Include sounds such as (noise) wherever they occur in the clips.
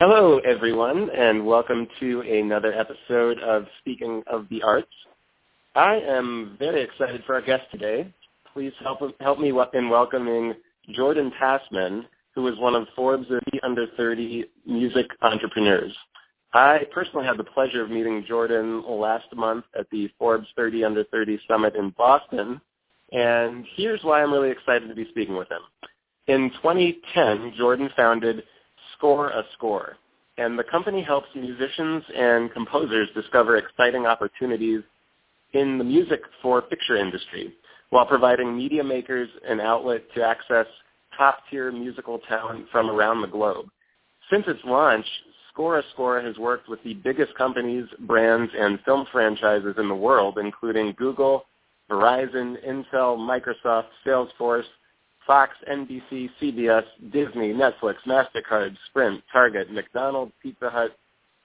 Hello, everyone, and welcome to another episode of Speaking of the Arts. I am very excited for our guest today. Please help, help me in welcoming Jordan Passman, who is one of Forbes' under 30 music entrepreneurs. I personally had the pleasure of meeting Jordan last month at the Forbes 30 Under 30 Summit in Boston, and here's why I'm really excited to be speaking with him. In 2010, Jordan founded Score a Score, and the company helps musicians and composers discover exciting opportunities in the music for picture industry while providing media makers an outlet to access top-tier musical talent from around the globe. Since its launch, Score a Score has worked with the biggest companies, brands, and film franchises in the world, including Google, Verizon, Intel, Microsoft, Salesforce, Fox, NBC, CBS, Disney, Netflix, MasterCard, Sprint, Target, McDonald's, Pizza Hut,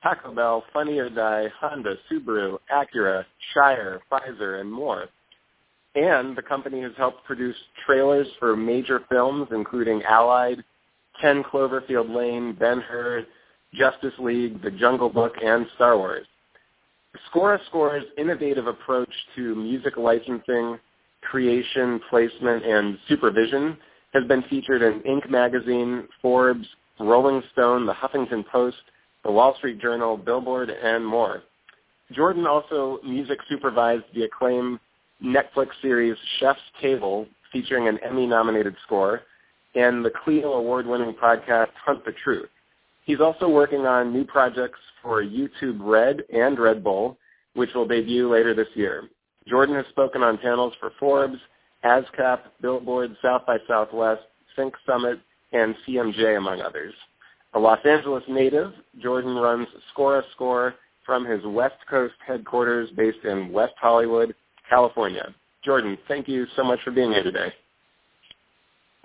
Taco Bell, Funny or Die, Honda, Subaru, Acura, Shire, Pfizer, and more. And the company has helped produce trailers for major films, including Allied, 10 Cloverfield Lane, Ben-Hur, Justice League, The Jungle Book, and Star Wars. Score a Score's innovative approach to music licensing, creation, placement, and supervision has been featured in Inc. magazine, Forbes, Rolling Stone, The Huffington Post, The Wall Street Journal, Billboard, and more. Jordan also music supervised the acclaimed Netflix series Chef's Table, featuring an Emmy-nominated score, and the Clio award-winning podcast Hunt the Truth. He's also working on new projects for YouTube Red and Red Bull, which will debut later this year. Jordan has spoken on panels for Forbes, ASCAP, Billboard, South by Southwest, Sync Summit, and CMJ, among others. A Los Angeles native, Jordan runs Score a Score from his West Coast headquarters based in West Hollywood, California. Jordan, thank you so much for being here today.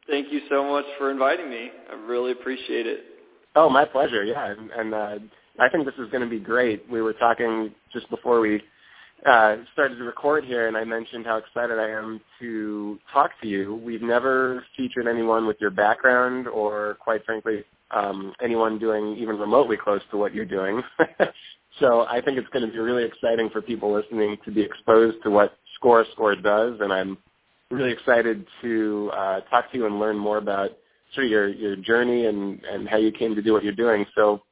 Thank you so much for inviting me. I really appreciate it. Oh, my pleasure. Yeah, and, and uh, I think this is going to be great. We were talking just before we uh, started to record here, and I mentioned how excited I am to talk to you. We've never featured anyone with your background, or quite frankly, um, anyone doing even remotely close to what you're doing. (laughs) so I think it's going to be really exciting for people listening to be exposed to what Score Score does, and I'm really excited to uh, talk to you and learn more about sort of your your journey and and how you came to do what you're doing. So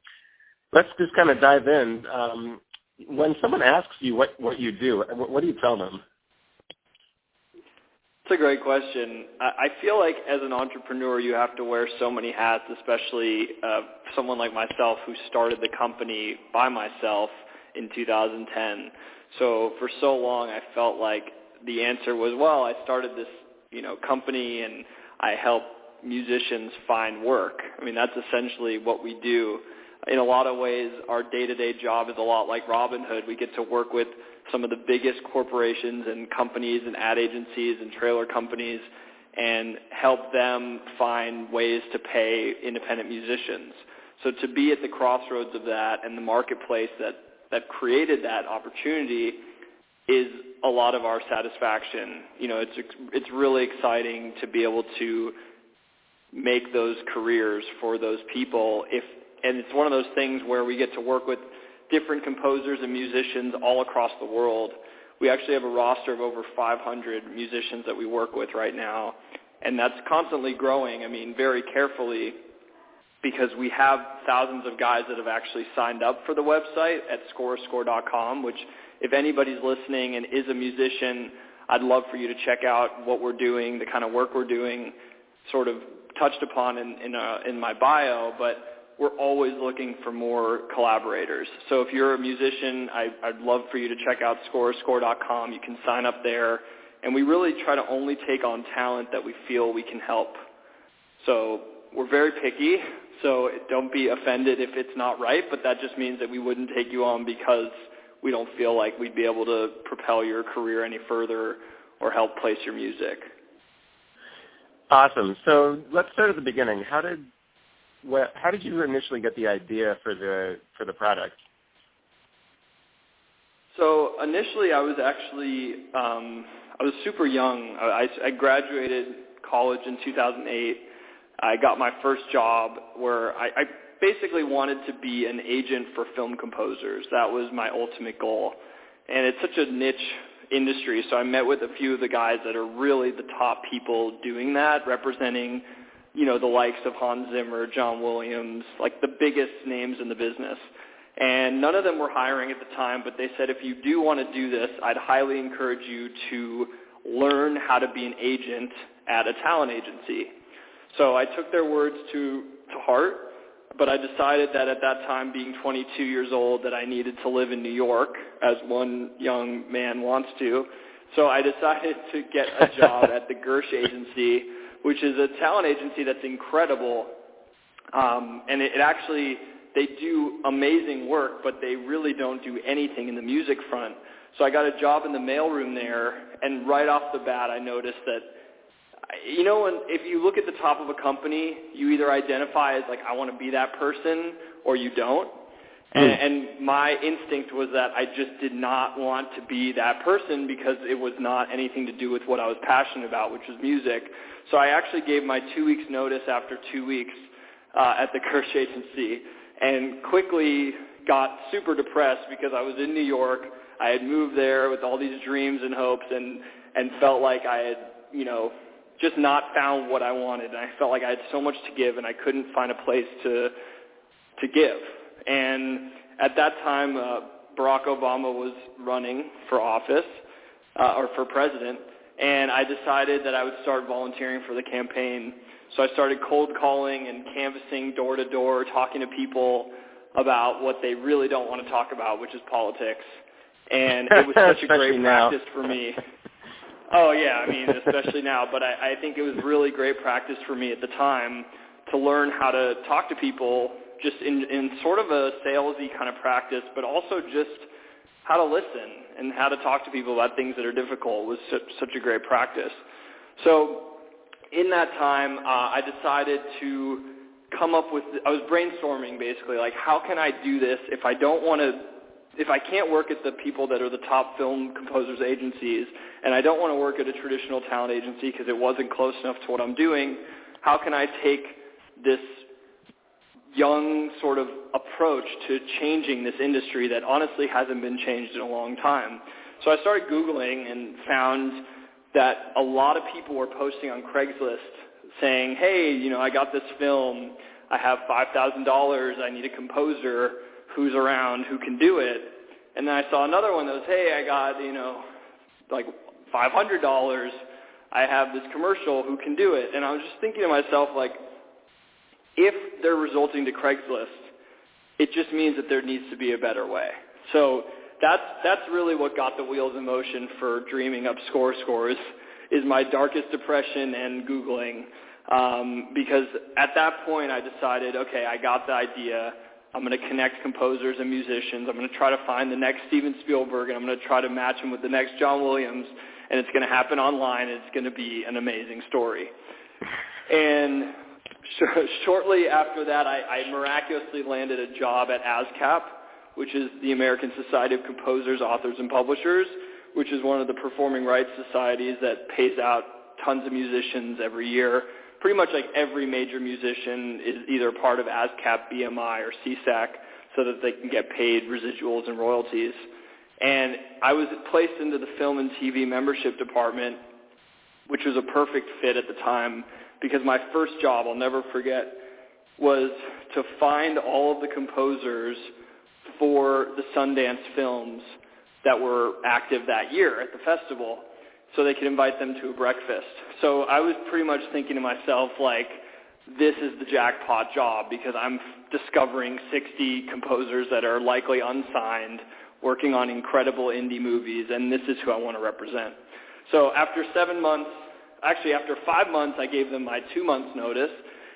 let's just kind of dive in. Um, when someone asks you what what you do, what, what do you tell them? It's a great question. I feel like as an entrepreneur, you have to wear so many hats, especially uh, someone like myself who started the company by myself in 2010. So for so long, I felt like the answer was, well, I started this, you know, company and I help musicians find work. I mean, that's essentially what we do in a lot of ways, our day-to-day job is a lot like Robin Hood. We get to work with some of the biggest corporations and companies and ad agencies and trailer companies and help them find ways to pay independent musicians. So to be at the crossroads of that and the marketplace that, that created that opportunity is a lot of our satisfaction. You know, it's it's really exciting to be able to make those careers for those people if and it's one of those things where we get to work with different composers and musicians all across the world. We actually have a roster of over 500 musicians that we work with right now, and that's constantly growing. I mean, very carefully because we have thousands of guys that have actually signed up for the website at scorescore.com, which if anybody's listening and is a musician, I'd love for you to check out what we're doing, the kind of work we're doing, sort of touched upon in in, uh, in my bio, but we're always looking for more collaborators. So if you're a musician, I, I'd love for you to check out scorescore.com. You can sign up there. And we really try to only take on talent that we feel we can help. So we're very picky, so don't be offended if it's not right, but that just means that we wouldn't take you on because we don't feel like we'd be able to propel your career any further or help place your music. Awesome. So let's start at the beginning. How did well, how did you initially get the idea for the for the product? So initially, I was actually um, I was super young. I, I graduated college in 2008. I got my first job where I, I basically wanted to be an agent for film composers. That was my ultimate goal. And it's such a niche industry, so I met with a few of the guys that are really the top people doing that, representing, you know, the likes of Hans Zimmer, John Williams, like the biggest names in the business. And none of them were hiring at the time, but they said if you do want to do this, I'd highly encourage you to learn how to be an agent at a talent agency. So I took their words to, to heart, but I decided that at that time, being 22 years old, that I needed to live in New York, as one young man wants to. So I decided to get a job at the Gersh Agency, which is a talent agency that's incredible. Um, and it, it actually they do amazing work, but they really don't do anything in the music front. So I got a job in the mailroom there, and right off the bat, I noticed that, you know, when, if you look at the top of a company, you either identify as like, I want to be that person, or you don't. And, and my instinct was that I just did not want to be that person because it was not anything to do with what I was passionate about, which was music. So I actually gave my two weeks notice after two weeks uh, at the (laughs) Gersh agency and quickly got super depressed because I was in New York. I had moved there with all these dreams and hopes and and felt like I had, you know, just not found what I wanted. And I felt like I had so much to give and I couldn't find a place to to give. And at that time, uh, Barack Obama was running for office uh, or for president, and I decided that I would start volunteering for the campaign. So I started cold calling and canvassing door to door, talking to people about what they really don't want to talk about, which is politics. And it was such a (laughs) great now. practice for me. Oh yeah, I mean, especially now, but I, I think it was really great practice for me at the time to learn how to talk to people just in, in sort of a salesy kind of practice, but also just how to listen and how to talk to people about things that are difficult was such, such a great practice. So in that time, uh, I decided to come up with, I was brainstorming basically, like how can I do this if I don't want to, if I can't work at the people that are the top film composers agencies, and I don't want to work at a traditional talent agency because it wasn't close enough to what I'm doing, how can I take this young sort of approach to changing this industry that honestly hasn't been changed in a long time. So I started Googling and found that a lot of people were posting on Craigslist saying, hey, you know, I got this film. I have $5,000. I need a composer who's around who can do it. And then I saw another one that was, hey, I got, you know, like $500. I have this commercial who can do it. And I was just thinking to myself, like, if they're resulting to Craigslist, it just means that there needs to be a better way. So that's that's really what got the wheels in motion for dreaming up score scores is my darkest depression and googling um, because at that point I decided okay I got the idea. I'm going to connect composers and musicians. I'm going to try to find the next Steven Spielberg and I'm going to try to match him with the next John Williams and it's going to happen online and it's going to be an amazing story. And (laughs) shortly after that I, I miraculously landed a job at ASCAP which is the American Society of Composers, Authors, and Publishers, which is one of the performing rights societies that pays out tons of musicians every year. Pretty much like every major musician is either part of ASCAP, BMI, or SESAC so that they can get paid residuals and royalties. And I was placed into the film and TV membership department, which was a perfect fit at the time because my first job, I'll never forget, was to find all of the composers – for the Sundance films that were active that year at the festival so they could invite them to a breakfast. So I was pretty much thinking to myself like this is the jackpot job because I'm discovering 60 composers that are likely unsigned working on incredible indie movies and this is who I want to represent. So after 7 months, actually after 5 months I gave them my 2 months notice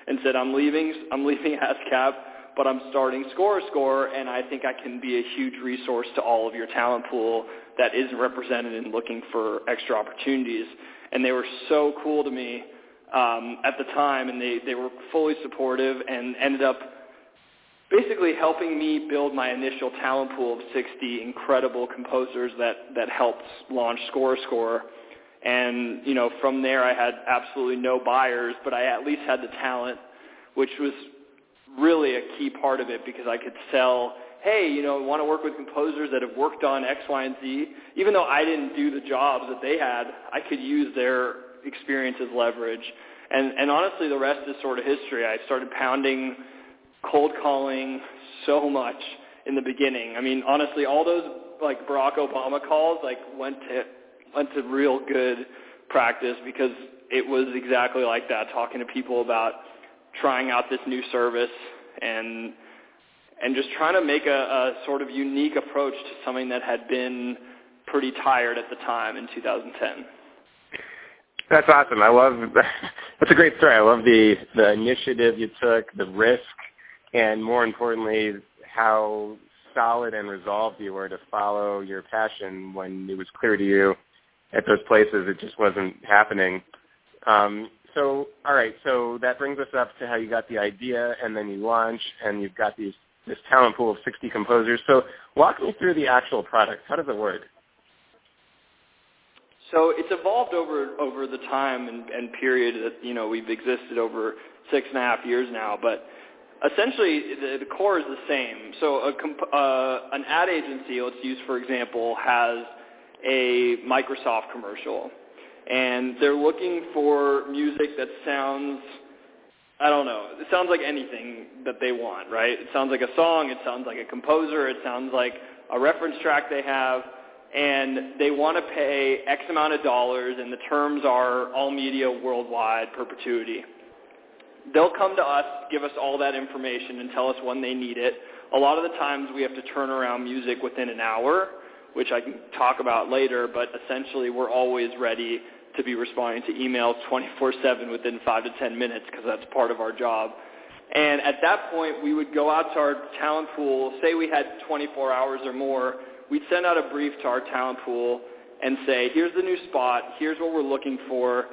and said I'm leaving I'm leaving (laughs) ASCAP but I'm starting Score Score, and I think I can be a huge resource to all of your talent pool that isn't represented in looking for extra opportunities. And they were so cool to me um, at the time, and they, they were fully supportive and ended up basically helping me build my initial talent pool of 60 incredible composers that, that helped launch Score Score. And, you know, from there I had absolutely no buyers, but I at least had the talent, which was really a key part of it because I could sell, hey, you know, want to work with composers that have worked on X, Y, and Z. Even though I didn't do the jobs that they had, I could use their experience as leverage. And, and honestly, the rest is sort of history. I started pounding, cold calling so much in the beginning. I mean, honestly, all those like Barack Obama calls like went to went to real good practice because it was exactly like that, talking to people about trying out this new service and and just trying to make a, a sort of unique approach to something that had been pretty tired at the time in 2010. That's awesome. I love (laughs) that's a great story. I love the the initiative you took, the risk, and more importantly, how solid and resolved you were to follow your passion when it was clear to you at those places it just wasn't happening. Um, so, all right, so that brings us up to how you got the idea, and then you launch, and you've got these this talent pool of 60 composers. So, walk me through the actual product. How does it work? So it's evolved over over the time and, and period that you know we've existed over six and a half years now, but essentially the, the core is the same. So a comp- uh, an ad agency, let's use for example, has a Microsoft commercial, and they're looking for music that sounds, I don't know, it sounds like anything that they want, right? It sounds like a song, it sounds like a composer, it sounds like a reference track they have, and they want to pay X amount of dollars, and the terms are all media worldwide, perpetuity. They'll come to us, give us all that information, and tell us when they need it. A lot of the times we have to turn around music within an hour, which I can talk about later, but essentially we're always ready to be responding to emails 24-7 within 5 to 10 minutes because that's part of our job. And at that point, we would go out to our talent pool. Say we had 24 hours or more. We'd send out a brief to our talent pool and say, here's the new spot. Here's what we're looking for.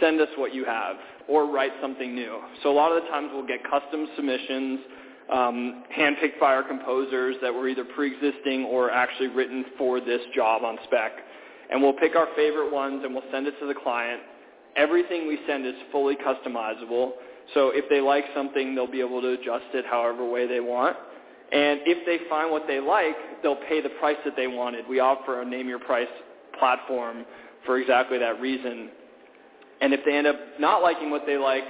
Send us what you have or write something new. So a lot of the times we'll get custom submissions um, handpicked by our composers that were either pre-existing or actually written for this job on spec. And we'll pick our favorite ones and we'll send it to the client. Everything we send is fully customizable. So if they like something, they'll be able to adjust it however way they want. And if they find what they like, they'll pay the price that they wanted. We offer a name your price platform for exactly that reason. And if they end up not liking what they like,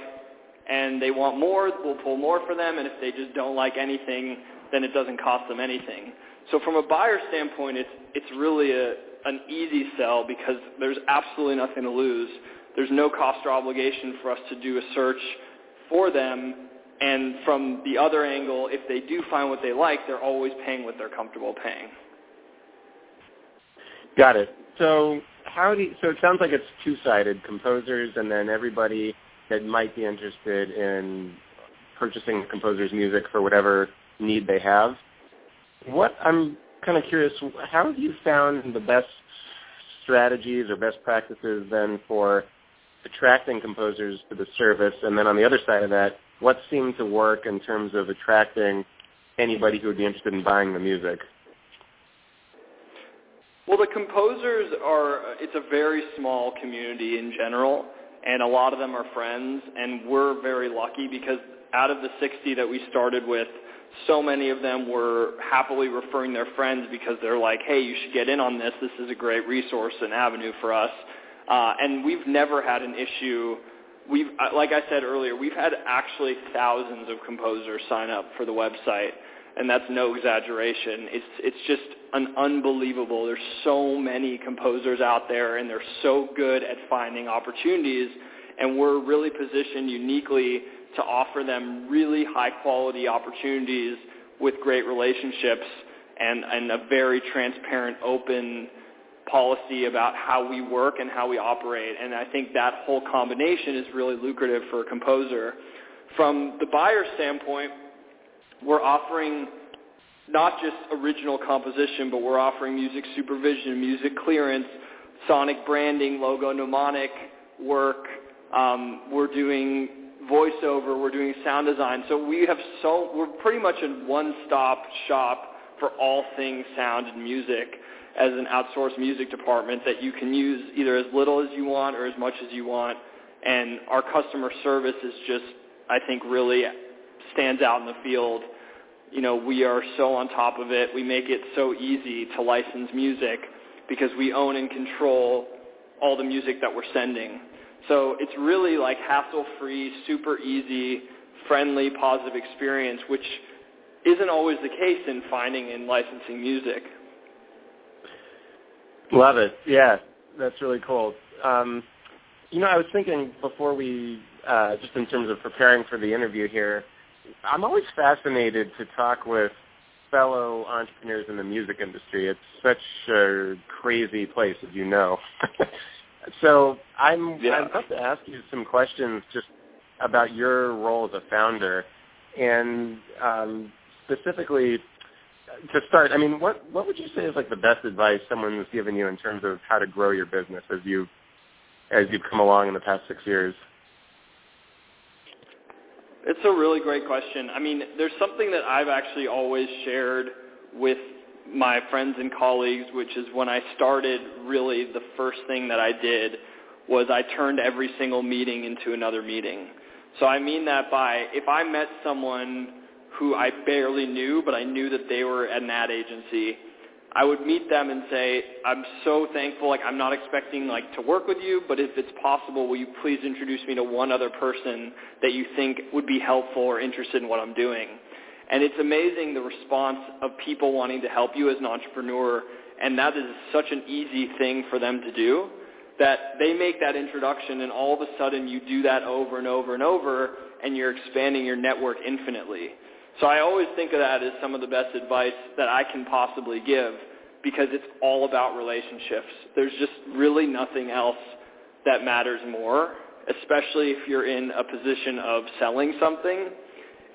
and they want more, we'll pull more for them. And if they just don't like anything, then it doesn't cost them anything. So from a buyer standpoint, it's it's really a an easy sell because there's absolutely nothing to lose. There's no cost or obligation for us to do a search for them. And from the other angle, if they do find what they like, they're always paying what they're comfortable paying. Got it. So how do you, so it sounds like it's two-sided, composers and then everybody that might be interested in purchasing composer's music for whatever need they have. What I'm kind of curious, how have you found the best strategies or best practices then for attracting composers to the service? And then on the other side of that, what seemed to work in terms of attracting anybody who would be interested in buying the music? Well, the composers are, it's a very small community in general and a lot of them are friends, and we're very lucky because out of the 60 that we started with, so many of them were happily referring their friends because they're like, hey, you should get in on this. This is a great resource and avenue for us. Uh, and we've never had an issue. We've, uh, like I said earlier, we've had actually thousands of composers sign up for the website, and that's no exaggeration. It's it's just an unbelievable. There's so many composers out there, and they're so good at finding opportunities, and we're really positioned uniquely to offer them really high quality opportunities with great relationships and, and a very transparent, open policy about how we work and how we operate. And I think that whole combination is really lucrative for a composer. From the buyer standpoint, we're offering not just original composition, but we're offering music supervision, music clearance, sonic branding, logo mnemonic work. Um, we're doing voiceover. We're doing sound design. So we have so we're pretty much a one-stop shop for all things sound and music as an outsourced music department that you can use either as little as you want or as much as you want. And our customer service is just, I think, really stands out in the field. You know, we are so on top of it. We make it so easy to license music because we own and control all the music that we're sending. So it's really like hassle-free, super easy, friendly, positive experience, which isn't always the case in finding and licensing music. Love it. Yeah, that's really cool. Um, you know, I was thinking before we, uh, just in terms of preparing for the interview here, I'm always fascinated to talk with fellow entrepreneurs in the music industry. It's such a crazy place, as you know. (laughs) so I'm yeah. I'd love to ask you some questions just about your role as a founder, and um, specifically to start. I mean, what what would you say is like the best advice someone's given you in terms of how to grow your business as you as you've come along in the past six years? It's a really great question. I mean, there's something that I've actually always shared with my friends and colleagues, which is when I started, really the first thing that I did was I turned every single meeting into another meeting. So I mean that by if I met someone who I barely knew, but I knew that they were at an ad agency, I would meet them and say, I'm so thankful, like I'm not expecting like to work with you, but if it's possible, will you please introduce me to one other person that you think would be helpful or interested in what I'm doing? And it's amazing the response of people wanting to help you as an entrepreneur, and that is such an easy thing for them to do that they make that introduction and all of a sudden you do that over and over and over and you're expanding your network infinitely. So I always think of that as some of the best advice that I can possibly give because it's all about relationships. There's just really nothing else that matters more, especially if you're in a position of selling something.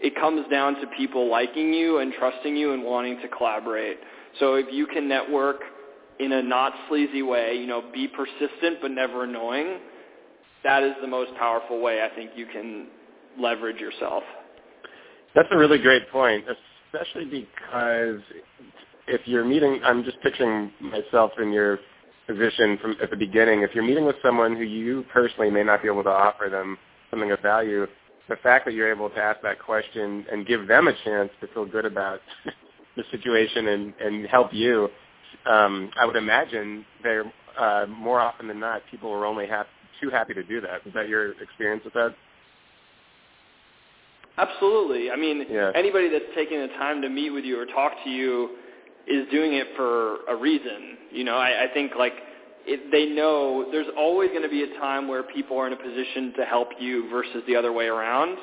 It comes down to people liking you and trusting you and wanting to collaborate. So if you can network in a not sleazy way, you know, be persistent but never annoying, that is the most powerful way I think you can leverage yourself. That's a really great point, especially because if you're meeting, I'm just picturing myself in your position from at the beginning. If you're meeting with someone who you personally may not be able to offer them something of value, the fact that you're able to ask that question and give them a chance to feel good about (laughs) the situation and, and help you, um, I would imagine they're uh, more often than not, people are only ha- too happy to do that. Is that your experience with that? Absolutely. I mean, yeah. anybody that's taking the time to meet with you or talk to you is doing it for a reason. You know, I, I think like it, they know there's always going to be a time where people are in a position to help you versus the other way around.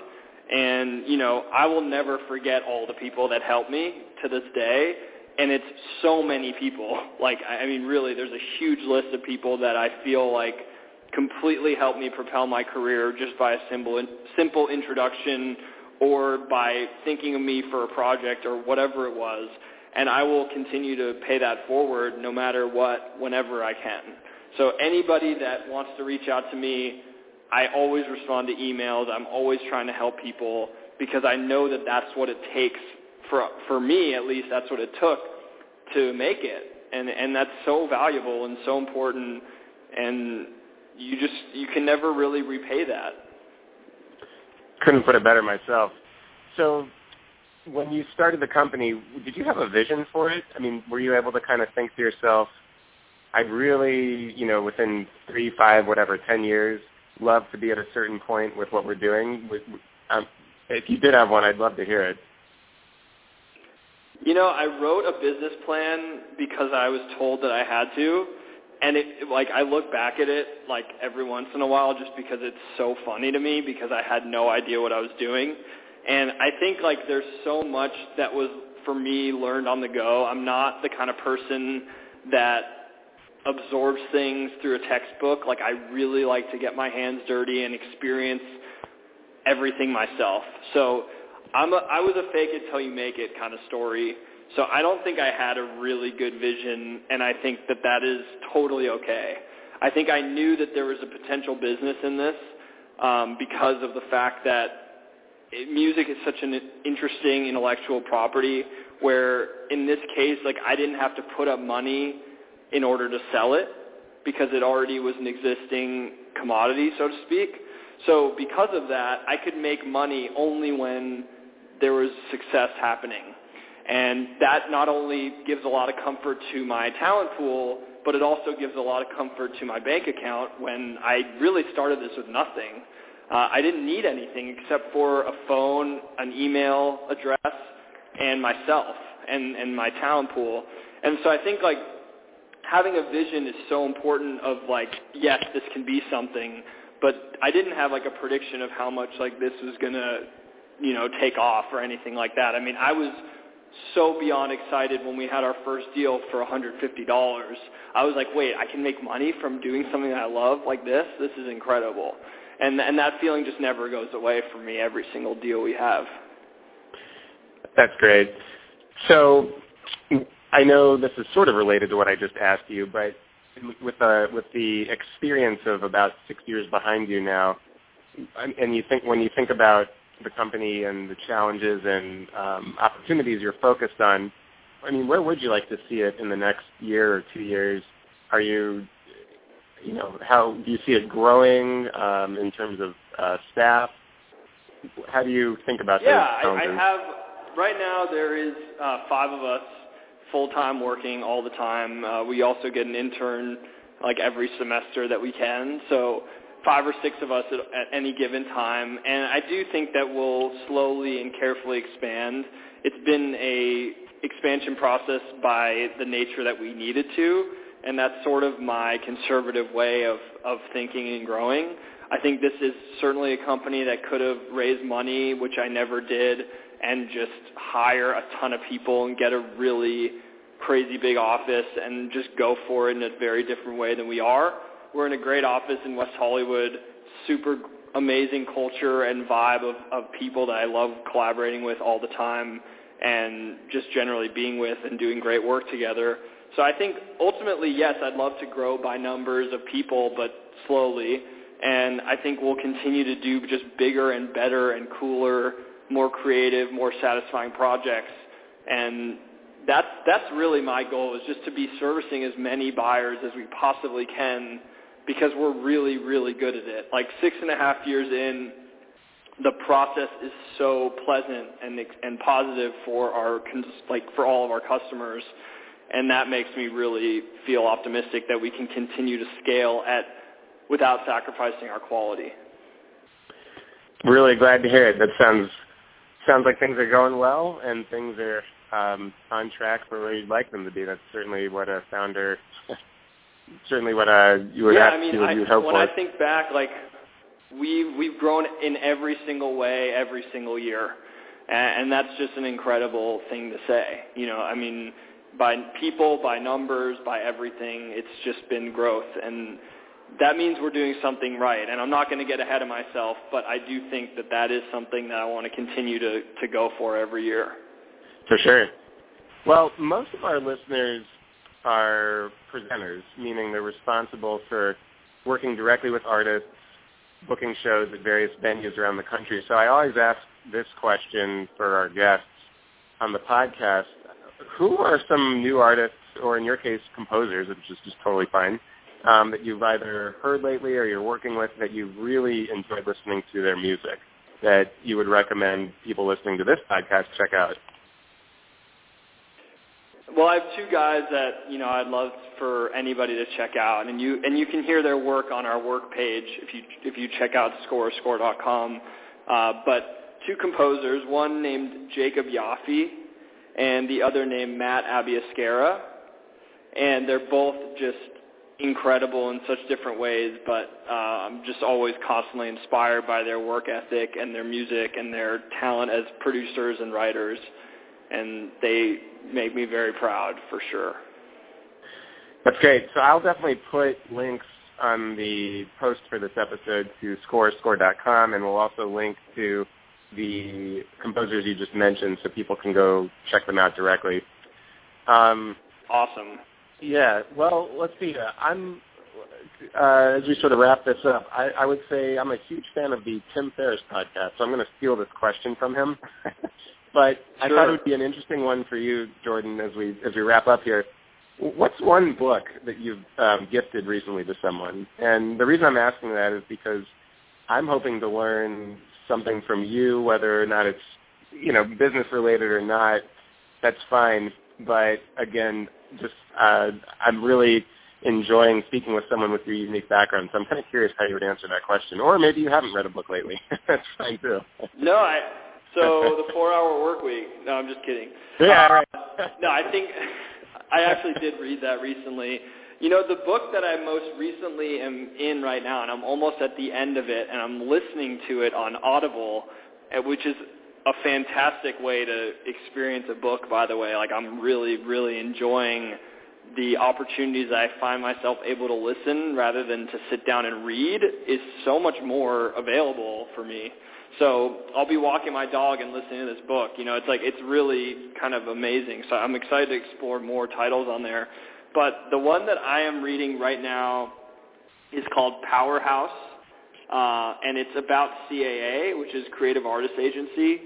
And, you know, I will never forget all the people that helped me to this day. And it's so many people. (laughs) Like, I mean, really, there's a huge list of people that I feel like completely helped me propel my career just by a simple, simple introduction or by thinking of me for a project or whatever it was. And I will continue to pay that forward no matter what, whenever I can. So anybody that wants to reach out to me, I always respond to emails. I'm always trying to help people because I know that that's what it takes for for me at least that's what it took to make it. And and that's so valuable and so important and you just you can never really repay that couldn't put it better myself. So when you started the company, did you have a vision for it? I mean, were you able to kind of think to yourself, I'd really, you know, within three, five, whatever, ten years, love to be at a certain point with what we're doing? Um, if you did have one, I'd love to hear it. You know, I wrote a business plan because I was told that I had to, and it like I look back at it like every once in a while just because it's so funny to me because I had no idea what I was doing. And I think like there's so much that was for me learned on the go. I'm not the kind of person that absorbs things through a textbook. Like I really like to get my hands dirty and experience everything myself. So I'm a, I was a fake it till you make it kind of story. So I don't think I had a really good vision, and I think that that is totally okay. I think I knew that there was a potential business in this um, because of the fact that it, music is such an interesting intellectual property where in this case, like I didn't have to put up money in order to sell it because it already was an existing commodity, so to speak. So because of that, I could make money only when there was success happening. And that not only gives a lot of comfort to my talent pool, but it also gives a lot of comfort to my bank account when I really started this with nothing. Uh, I didn't need anything except for a phone, an email address, and myself and, and my talent pool. And so I think like having a vision is so important of like, yes, this can be something, but I didn't have like a prediction of how much like this was going to, you know, take off or anything like that. I mean, I was so beyond excited when we had our first deal for $150. I was like, wait, I can make money from doing something that I love like this? This is incredible. And, and that feeling just never goes away for me every single deal we have. That's great. So I know this is sort of related to what I just asked you, but with the, with the experience of about six years behind you now, and you think when you think about the company and the challenges and um, opportunities you're focused on, I mean, where would you like to see it in the next year or two years? Are you, you know, how do you see it growing um, in terms of uh, staff? How do you think about that? yeah? I, I have right now. There is uh, five of us full time working all the time. Uh, we also get an intern like every semester that we can. So five or six of us at, at any given time, and I do think that we'll slowly and carefully expand. It's been a expansion process by the nature that we needed to, and that's sort of my conservative way of, of thinking and growing. I think this is certainly a company that could have raised money, which I never did, and just hire a ton of people and get a really crazy big office and just go for it in a very different way than we are. We're in a great office in West Hollywood, super amazing culture and vibe of, of people that I love collaborating with all the time and just generally being with and doing great work together. So I think ultimately, yes, I'd love to grow by numbers of people, but slowly. And I think we'll continue to do just bigger and better and cooler, more creative, more satisfying projects. And that's that's really my goal is just to be servicing as many buyers as we possibly can because we're really, really good at it. Like six and a half years in, the process is so pleasant and and positive for our like for all of our customers, and that makes me really feel optimistic that we can continue to scale at without sacrificing our quality. Really glad to hear it. That sounds sounds like things are going well and things are um, on track for where you'd like them to be. That's certainly what a founder (laughs) certainly what uh, you would yeah, ask, I mean, you, I, you hope when for. I think back, like we we've grown in every single way, every single year, and, and that's just an incredible thing to say. You know, I mean, by people, by numbers, by everything, it's just been growth, and that means we're doing something right. And I'm not going to get ahead of myself, but I do think that that is something that I want to continue to to go for every year. For sure. Well, most of our listeners are presenters, meaning they're responsible for working directly with artists, booking shows at various venues around the country. So I always ask this question for our guests on the podcast. Who are some new artists, or in your case, composers, which is just totally fine, um, that you've either heard lately or you're working with that you've really enjoyed listening to their music that you would recommend people listening to this podcast check out? Well, I have two guys that you know I'd love for anybody to check out, and you and you can hear their work on our work page if you if you check out scorescore.com. Uh, but two composers, one named Jacob Yaffe, and the other named Matt Abiascara, and they're both just incredible in such different ways. But uh, I'm just always constantly inspired by their work ethic and their music and their talent as producers and writers, and they make me very proud for sure. That's great. So I'll definitely put links on the post for this episode to scorescore.com, and we'll also link to the composers you just mentioned so people can go check them out directly. Um, awesome. Yeah. Well, let's see. Uh, I'm uh, as we sort of wrap this up. I, I would say I'm a huge fan of the Tim Ferriss podcast, so I'm going to steal this question from him. (laughs) But I thought it would be an interesting one for you, Jordan, as we as we wrap up here. What's one book that you've um, gifted recently to someone? And the reason I'm asking that is because I'm hoping to learn something from you, whether or not it's you know, business related or not, that's fine. But again, just uh, I'm really enjoying speaking with someone with your unique background. So I'm kind of curious how you would answer that question, or maybe you haven't read a book lately. (laughs) that's fine too. No, I. (laughs) So the four-hour work week. No, I'm just kidding. Yeah, uh, right. (laughs) (laughs) no, I think I actually did read that recently. You know, the book that I most recently am in right now, and I'm almost at the end of it, and I'm listening to it on Audible, which is a fantastic way to experience a book, by the way. Like, I'm really, really enjoying the opportunities I find myself able to listen rather than to sit down and read is so much more available for me. So I'll be walking my dog and listening to this book. You know, it's like it's really kind of amazing. So I'm excited to explore more titles on there. But the one that I am reading right now is called Powerhouse, uh, and it's about CAA, which is Creative Artists Agency,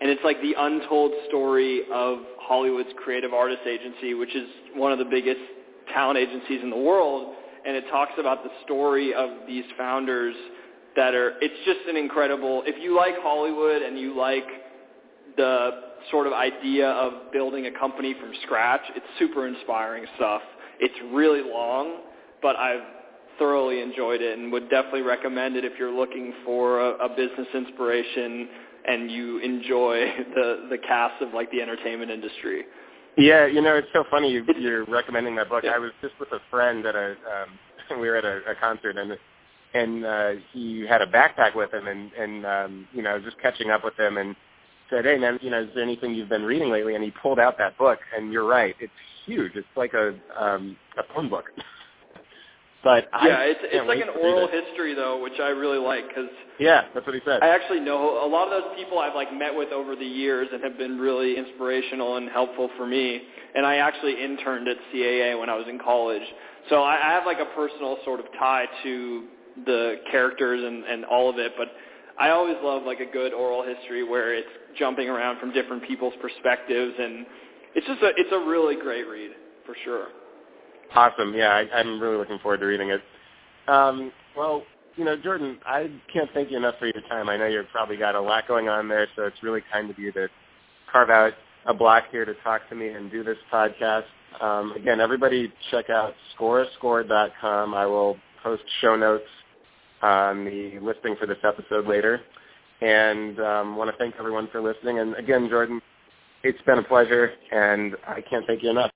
and it's like the untold story of Hollywood's Creative Artists Agency, which is one of the biggest talent agencies in the world, and it talks about the story of these founders that are it's just an incredible if you like Hollywood and you like the sort of idea of building a company from scratch, it's super inspiring stuff. It's really long, but I've thoroughly enjoyed it and would definitely recommend it if you're looking for a, a business inspiration and you enjoy (laughs) the the cast of like the entertainment industry. Yeah, you know, it's so funny you, you're recommending that book. Yeah. I was just with a friend at a um, (laughs) we were at a, a concert and and uh, he had a backpack with him and and um, you know just catching up with him and said, hey man, you know, is there anything you've been reading lately? And he pulled out that book, and you're right, it's huge. It's like a um, a phone book. (laughs) But yeah, it's it's like an oral history though, which I really like because yeah, that's what he said. I actually know a lot of those people I've like met with over the years and have been really inspirational and helpful for me. And I actually interned at CAA when I was in college, so I, I have like a personal sort of tie to the characters and and all of it. But I always love like a good oral history where it's jumping around from different people's perspectives, and it's just a it's a really great read for sure. Awesome. Yeah, I, I'm really looking forward to reading it. Um, well, you know, Jordan, I can't thank you enough for your time. I know you've probably got a lot going on there, so it's really kind of you to carve out a block here to talk to me and do this podcast. Um, again, everybody check out scorescore.com. I will post show notes the listing for this episode later. And um, want to thank everyone for listening. And again, Jordan, it's been a pleasure, and I can't thank you enough.